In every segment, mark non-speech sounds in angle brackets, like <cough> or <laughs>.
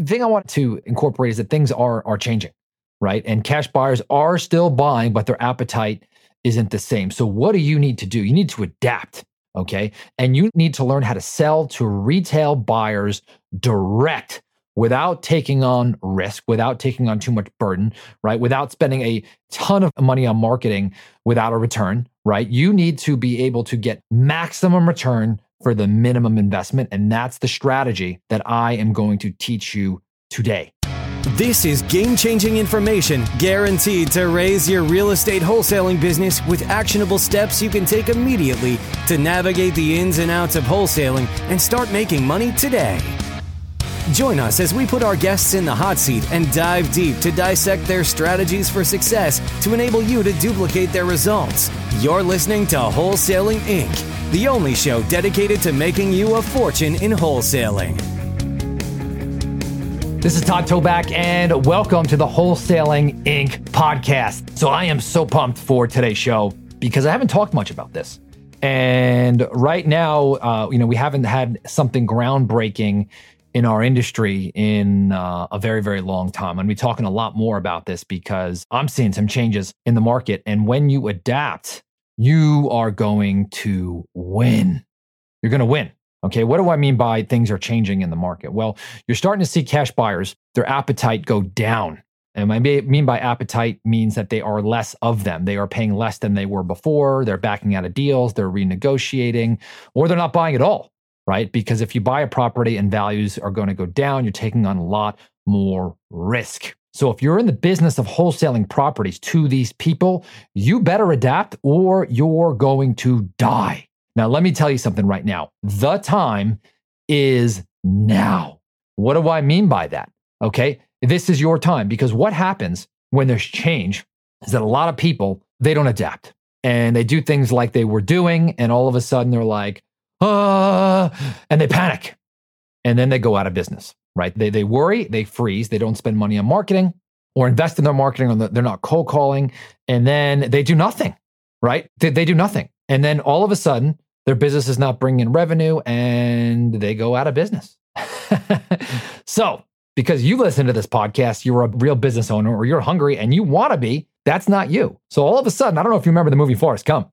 the thing I want to incorporate is that things are are changing, right? And cash buyers are still buying, but their appetite isn't the same. So what do you need to do? You need to adapt, okay? And you need to learn how to sell to retail buyers direct without taking on risk, without taking on too much burden, right? Without spending a ton of money on marketing without a return, right? You need to be able to get maximum return for the minimum investment. And that's the strategy that I am going to teach you today. This is game changing information guaranteed to raise your real estate wholesaling business with actionable steps you can take immediately to navigate the ins and outs of wholesaling and start making money today. Join us as we put our guests in the hot seat and dive deep to dissect their strategies for success to enable you to duplicate their results. You're listening to Wholesaling Inc., the only show dedicated to making you a fortune in wholesaling. This is Todd Toback, and welcome to the Wholesaling Inc. podcast. So, I am so pumped for today's show because I haven't talked much about this. And right now, uh, you know, we haven't had something groundbreaking in our industry in uh, a very, very long time. And we're talking a lot more about this because I'm seeing some changes in the market. And when you adapt, you are going to win. You're going to win. Okay. What do I mean by things are changing in the market? Well, you're starting to see cash buyers, their appetite go down. And I mean by appetite means that they are less of them. They are paying less than they were before. They're backing out of deals. They're renegotiating, or they're not buying at all right? Because if you buy a property and values are going to go down, you're taking on a lot more risk. So if you're in the business of wholesaling properties to these people, you better adapt or you're going to die. Now, let me tell you something right now. The time is now. What do I mean by that? Okay. This is your time because what happens when there's change is that a lot of people, they don't adapt and they do things like they were doing. And all of a sudden they're like, uh, and they panic. And then they go out of business, right? They, they worry, they freeze, they don't spend money on marketing or invest in their marketing, or they're not cold calling, and then they do nothing, right? They, they do nothing. And then all of a sudden, their business is not bringing in revenue and they go out of business. <laughs> so, because you listen to this podcast, you're a real business owner or you're hungry and you want to be, that's not you. So all of a sudden, I don't know if you remember the movie Forrest Gump,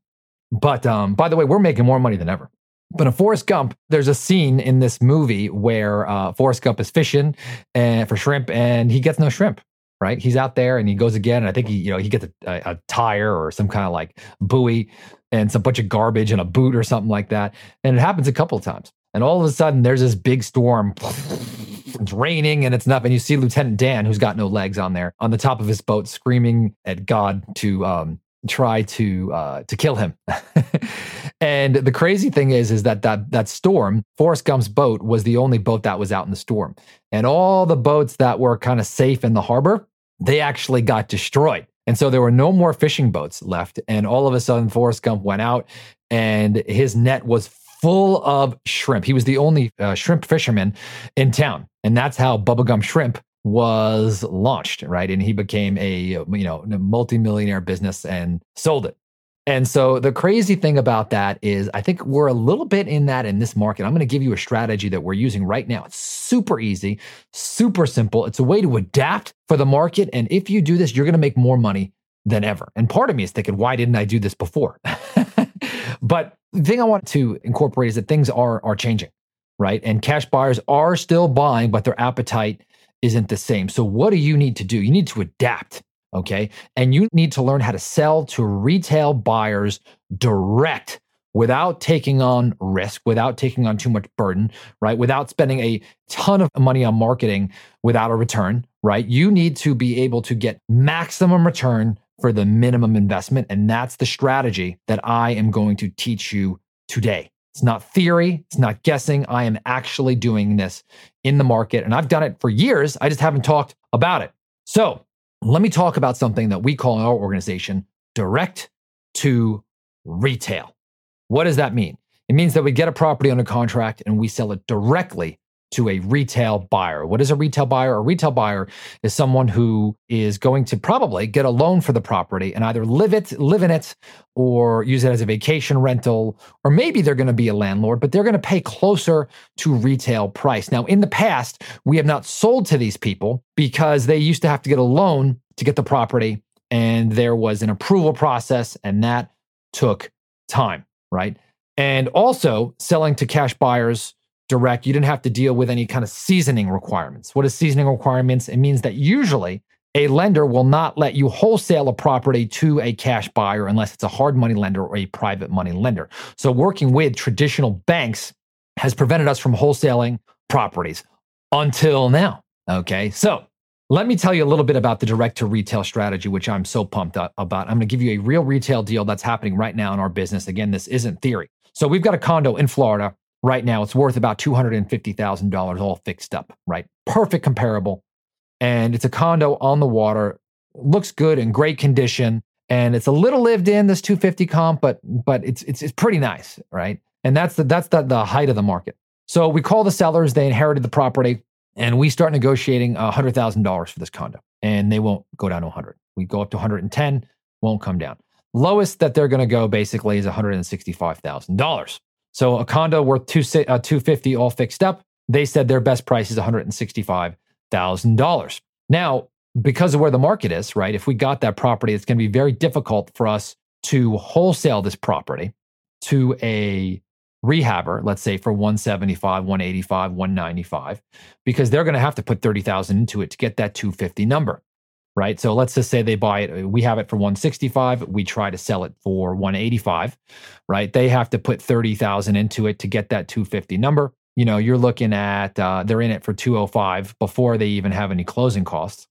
but um, by the way, we're making more money than ever. But in Forrest Gump, there's a scene in this movie where uh, Forrest Gump is fishing and, uh, for shrimp and he gets no shrimp. Right, he's out there and he goes again, and I think he, you know, he gets a, a, a tire or some kind of like buoy and some bunch of garbage and a boot or something like that, and it happens a couple of times. And all of a sudden, there's this big storm. It's raining and it's nothing. You see Lieutenant Dan, who's got no legs on there, on the top of his boat, screaming at God to um, try to uh, to kill him. <laughs> and the crazy thing is, is that that that storm, Forrest Gump's boat was the only boat that was out in the storm, and all the boats that were kind of safe in the harbor, they actually got destroyed. And so there were no more fishing boats left. And all of a sudden, Forrest Gump went out, and his net was full of shrimp. He was the only uh, shrimp fisherman in town, and that's how Bubba Gump Shrimp was launched, right? And he became a you know multimillionaire business and sold it. And so the crazy thing about that is I think we're a little bit in that in this market. I'm going to give you a strategy that we're using right now. It's super easy, super simple. It's a way to adapt for the market and if you do this, you're going to make more money than ever. And part of me is thinking, why didn't I do this before? <laughs> but the thing I want to incorporate is that things are are changing, right? And cash buyers are still buying, but their appetite isn't the same. So, what do you need to do? You need to adapt. Okay. And you need to learn how to sell to retail buyers direct without taking on risk, without taking on too much burden, right? Without spending a ton of money on marketing without a return, right? You need to be able to get maximum return for the minimum investment. And that's the strategy that I am going to teach you today. It's not theory. It's not guessing. I am actually doing this in the market and I've done it for years. I just haven't talked about it. So let me talk about something that we call in our organization direct to retail. What does that mean? It means that we get a property under contract and we sell it directly to a retail buyer. What is a retail buyer? A retail buyer is someone who is going to probably get a loan for the property and either live it, live in it, or use it as a vacation rental, or maybe they're going to be a landlord, but they're going to pay closer to retail price. Now, in the past, we have not sold to these people because they used to have to get a loan to get the property, and there was an approval process, and that took time, right? And also selling to cash buyers direct, you didn't have to deal with any kind of seasoning requirements. What is seasoning requirements? It means that usually a lender will not let you wholesale a property to a cash buyer unless it's a hard money lender or a private money lender. So working with traditional banks has prevented us from wholesaling properties until now. Okay. So let me tell you a little bit about the direct to retail strategy, which I'm so pumped about. I'm going to give you a real retail deal that's happening right now in our business. Again, this isn't theory. So we've got a condo in Florida right now. It's worth about $250,000 all fixed up, right? Perfect comparable. And it's a condo on the water. Looks good in great condition. And it's a little lived in this 250 comp, but but it's it's it's pretty nice, right? And that's the that's the, the height of the market. So we call the sellers, they inherited the property, and we start negotiating $100,000 for this condo. And they won't go down to 100. We go up to 110, won't come down. Lowest that they're going to go basically is $165,000. So a condo worth two, uh, 250 all fixed up. They said their best price is $165,000. Now, because of where the market is, right? If we got that property, it's going to be very difficult for us to wholesale this property to a rehabber, let's say for 175, 185, 195, because they're going to have to put 30,000 into it to get that 250 number right? So let's just say they buy it, we have it for 165, we try to sell it for 185, right? They have to put 30,000 into it to get that 250 number. You know, you're looking at uh, they're in it for 205 before they even have any closing costs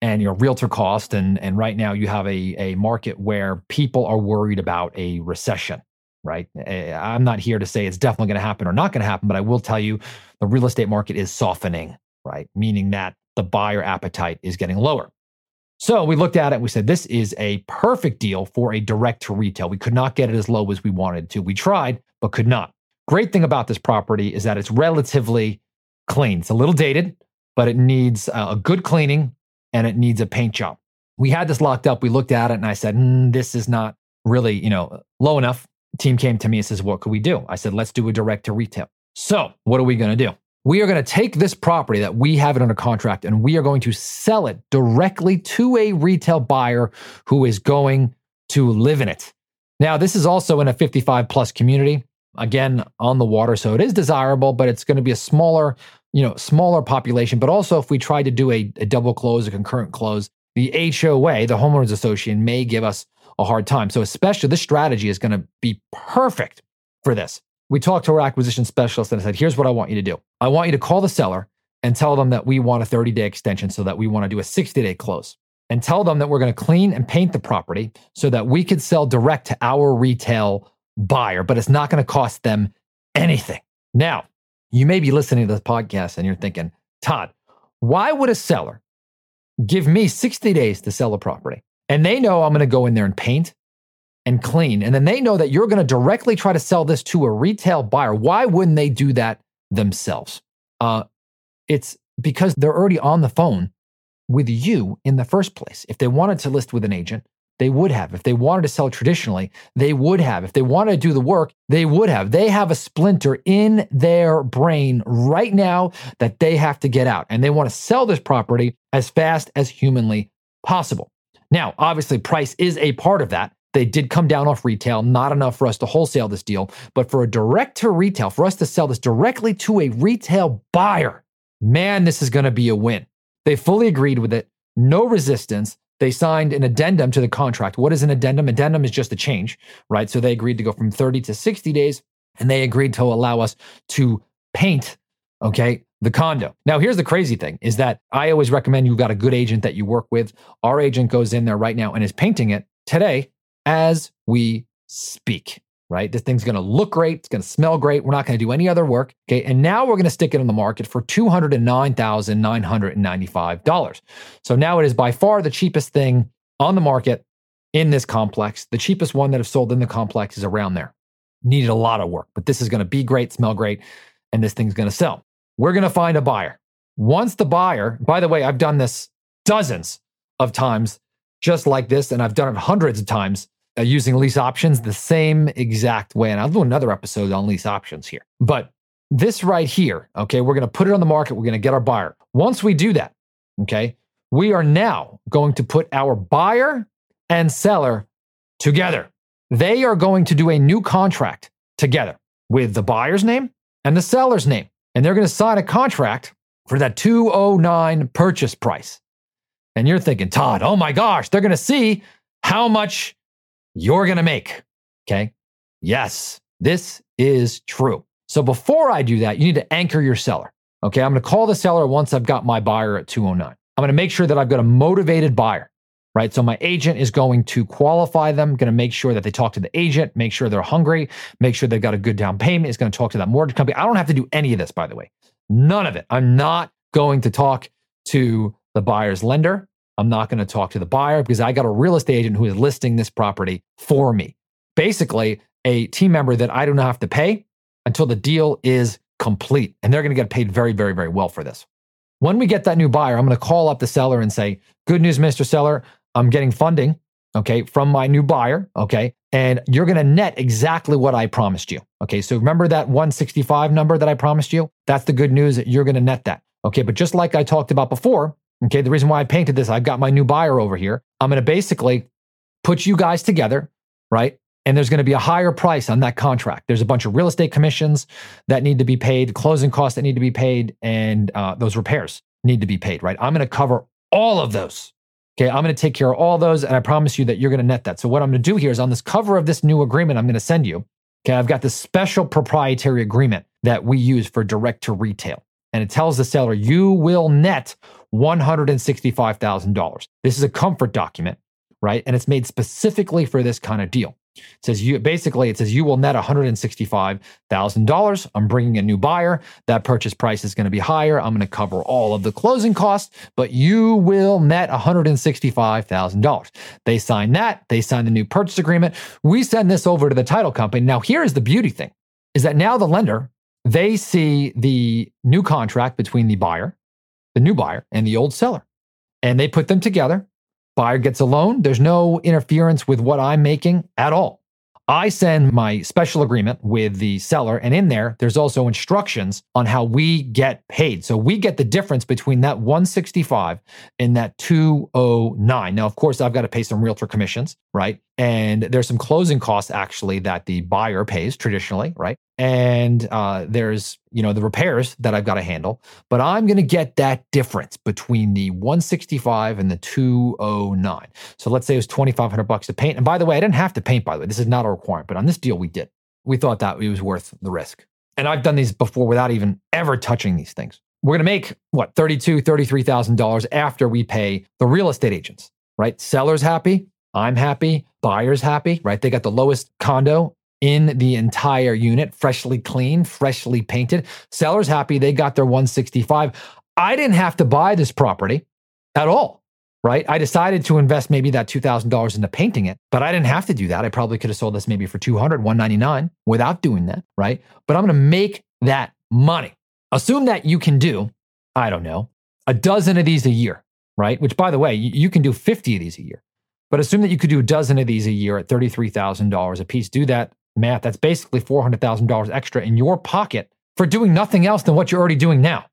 and your realtor cost and and right now you have a a market where people are worried about a recession right i'm not here to say it's definitely going to happen or not going to happen but i will tell you the real estate market is softening right meaning that the buyer appetite is getting lower so we looked at it we said, this is a perfect deal for a direct to retail. We could not get it as low as we wanted to. We tried, but could not. Great thing about this property is that it's relatively clean. It's a little dated, but it needs a good cleaning and it needs a paint job. We had this locked up. We looked at it and I said, mm, this is not really, you know, low enough. Team came to me and says, what could we do? I said, let's do a direct to retail. So what are we going to do? We are going to take this property that we have it under contract and we are going to sell it directly to a retail buyer who is going to live in it. Now, this is also in a 55 plus community, again, on the water. So it is desirable, but it's going to be a smaller, you know, smaller population. But also, if we try to do a, a double close, a concurrent close, the HOA, the homeowners association, may give us a hard time. So, especially this strategy is going to be perfect for this we talked to our acquisition specialist and I said, here's what I want you to do. I want you to call the seller and tell them that we want a 30 day extension so that we want to do a 60 day close and tell them that we're going to clean and paint the property so that we could sell direct to our retail buyer, but it's not going to cost them anything. Now, you may be listening to this podcast and you're thinking, Todd, why would a seller give me 60 days to sell a property? And they know I'm going to go in there and paint and clean. And then they know that you're going to directly try to sell this to a retail buyer. Why wouldn't they do that themselves? Uh, it's because they're already on the phone with you in the first place. If they wanted to list with an agent, they would have. If they wanted to sell traditionally, they would have. If they wanted to do the work, they would have. They have a splinter in their brain right now that they have to get out. And they want to sell this property as fast as humanly possible. Now, obviously, price is a part of that. They did come down off retail, not enough for us to wholesale this deal, but for a direct to retail, for us to sell this directly to a retail buyer, man, this is going to be a win. They fully agreed with it, no resistance. They signed an addendum to the contract. What is an addendum? Addendum is just a change, right? So they agreed to go from 30 to 60 days, and they agreed to allow us to paint, okay, the condo. Now, here's the crazy thing is that I always recommend you've got a good agent that you work with. Our agent goes in there right now and is painting it today as we speak, right? This thing's going to look great. It's going to smell great. We're not going to do any other work. Okay. And now we're going to stick it on the market for $209,995. So now it is by far the cheapest thing on the market in this complex. The cheapest one that have sold in the complex is around there. Needed a lot of work, but this is going to be great, smell great, and this thing's going to sell. we're going to find a buyer. Once the buyer, by the way, I've done this dozens of times just like this, and I've done it hundreds of times uh, using lease options the same exact way. And I'll do another episode on lease options here. But this right here, okay, we're going to put it on the market. We're going to get our buyer. Once we do that, okay, we are now going to put our buyer and seller together. They are going to do a new contract together with the buyer's name and the seller's name. And they're going to sign a contract for that 209 purchase price. And you're thinking, Todd, oh my gosh, they're going to see how much you're going to make. Okay. Yes, this is true. So before I do that, you need to anchor your seller. Okay. I'm going to call the seller once I've got my buyer at 209. I'm going to make sure that I've got a motivated buyer, right? So my agent is going to qualify them, going to make sure that they talk to the agent, make sure they're hungry, make sure they've got a good down payment, is going to talk to that mortgage company. I don't have to do any of this, by the way. None of it. I'm not going to talk to the buyer's lender. I'm not going to talk to the buyer because I got a real estate agent who is listing this property for me. Basically, a team member that I do not have to pay until the deal is complete. And they're going to get paid very, very, very well for this. When we get that new buyer, I'm going to call up the seller and say, Good news, Mr. Seller. I'm getting funding, okay, from my new buyer, okay, and you're going to net exactly what I promised you. Okay, so remember that 165 number that I promised you? That's the good news that you're going to net that. Okay, but just like I talked about before, Okay. The reason why I painted this, I've got my new buyer over here. I'm going to basically put you guys together, right? And there's going to be a higher price on that contract. There's a bunch of real estate commissions that need to be paid, closing costs that need to be paid, and uh, those repairs need to be paid, right? I'm going to cover all of those. Okay. I'm going to take care of all those. And I promise you that you're going to net that. So, what I'm going to do here is on this cover of this new agreement, I'm going to send you. Okay. I've got this special proprietary agreement that we use for direct to retail. And it tells the seller, you will net $165,000. This is a comfort document, right? And it's made specifically for this kind of deal. It says you basically it says you will net $165,000. I'm bringing a new buyer. That purchase price is going to be higher. I'm going to cover all of the closing costs, but you will net $165,000. They sign that, they sign the new purchase agreement. We send this over to the title company. Now here's the beauty thing is that now the lender they see the new contract between the buyer the new buyer and the old seller. And they put them together. Buyer gets a loan. There's no interference with what I'm making at all. I send my special agreement with the seller, and in there, there's also instructions on how we get paid. So we get the difference between that 165 and that 209. Now, of course, I've got to pay some realtor commissions, right? And there's some closing costs actually that the buyer pays traditionally, right? And uh, there's you know the repairs that I've got to handle, but I'm going to get that difference between the 165 and the 209. So let's say it was 2,500 bucks to paint. And by the way, I didn't have to paint. By the way, this is not a requirement, but on this deal we did. We thought that it was worth the risk. And I've done these before without even ever touching these things. We're going to make what 32, 33,000 dollars after we pay the real estate agents, right? Sellers happy, I'm happy, buyers happy, right? They got the lowest condo in the entire unit, freshly clean, freshly painted. Sellers happy, they got their 165. I didn't have to buy this property at all, right? I decided to invest maybe that $2,000 into painting it, but I didn't have to do that. I probably could have sold this maybe for 200, 199 without doing that, right? But I'm going to make that money. Assume that you can do, I don't know, a dozen of these a year, right? Which by the way, you can do 50 of these a year. But assume that you could do a dozen of these a year at $33,000 a piece. Do that math, that's basically $400,000 extra in your pocket for doing nothing else than what you're already doing now,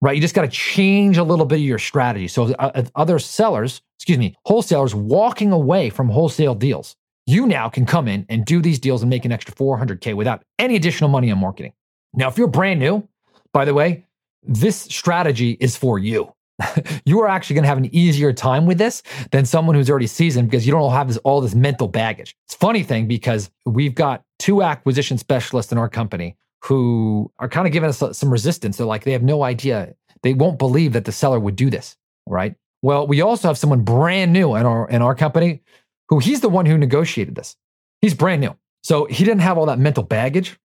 right? You just got to change a little bit of your strategy. So, uh, uh, other sellers, excuse me, wholesalers walking away from wholesale deals, you now can come in and do these deals and make an extra 400K without any additional money on marketing. Now, if you're brand new, by the way, this strategy is for you. <laughs> you are actually going to have an easier time with this than someone who's already seasoned because you don't have this, all this mental baggage. It's funny thing because we've got two acquisition specialists in our company who are kind of giving us uh, some resistance. They're like, they have no idea. They won't believe that the seller would do this. Right. Well, we also have someone brand new in our, in our company who he's the one who negotiated this. He's brand new. So he didn't have all that mental baggage.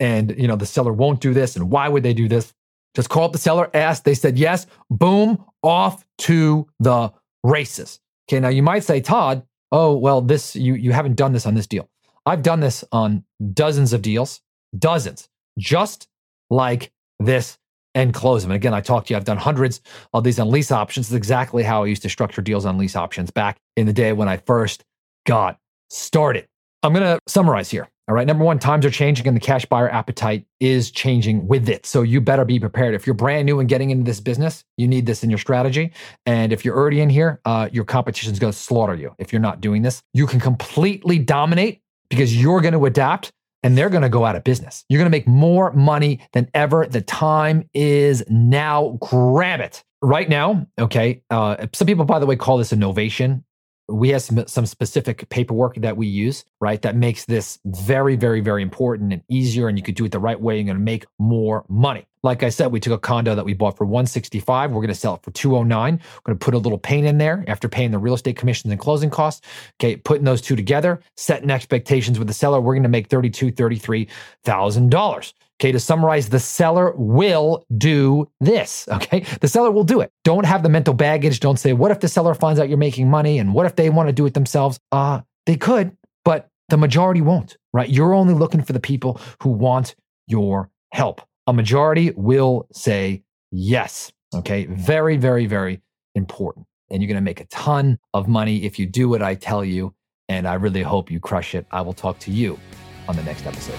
And, you know, the seller won't do this. And why would they do this? Just call up the seller, ask. They said yes. Boom, off to the races. Okay, now you might say, Todd, oh well, this you you haven't done this on this deal. I've done this on dozens of deals, dozens, just like this. and close them. And again, I talked to you, I've done hundreds of these on lease options. It's exactly how I used to structure deals on lease options back in the day when I first got started. I'm going to summarize here. All right. Number one, times are changing and the cash buyer appetite is changing with it. So you better be prepared. If you're brand new and getting into this business, you need this in your strategy. And if you're already in here, uh, your competition is going to slaughter you if you're not doing this. You can completely dominate because you're going to adapt and they're going to go out of business. You're going to make more money than ever. The time is now. Grab it right now. Okay. Uh, some people, by the way, call this innovation we have some, some specific paperwork that we use, right? That makes this very, very, very important and easier. And you could do it the right way. You're going to make more money. Like I said, we took a condo that we bought for 165. We're going to sell it for 209. We're going to put a little paint in there after paying the real estate commissions and closing costs. Okay, putting those two together, setting expectations with the seller, we're going to make 32, 33,000 dollars. Okay, to summarize, the seller will do this. Okay, the seller will do it. Don't have the mental baggage. Don't say, what if the seller finds out you're making money and what if they want to do it themselves? Uh, they could, but the majority won't, right? You're only looking for the people who want your help. A majority will say yes. Okay, very, very, very important. And you're going to make a ton of money if you do what I tell you. And I really hope you crush it. I will talk to you on the next episode.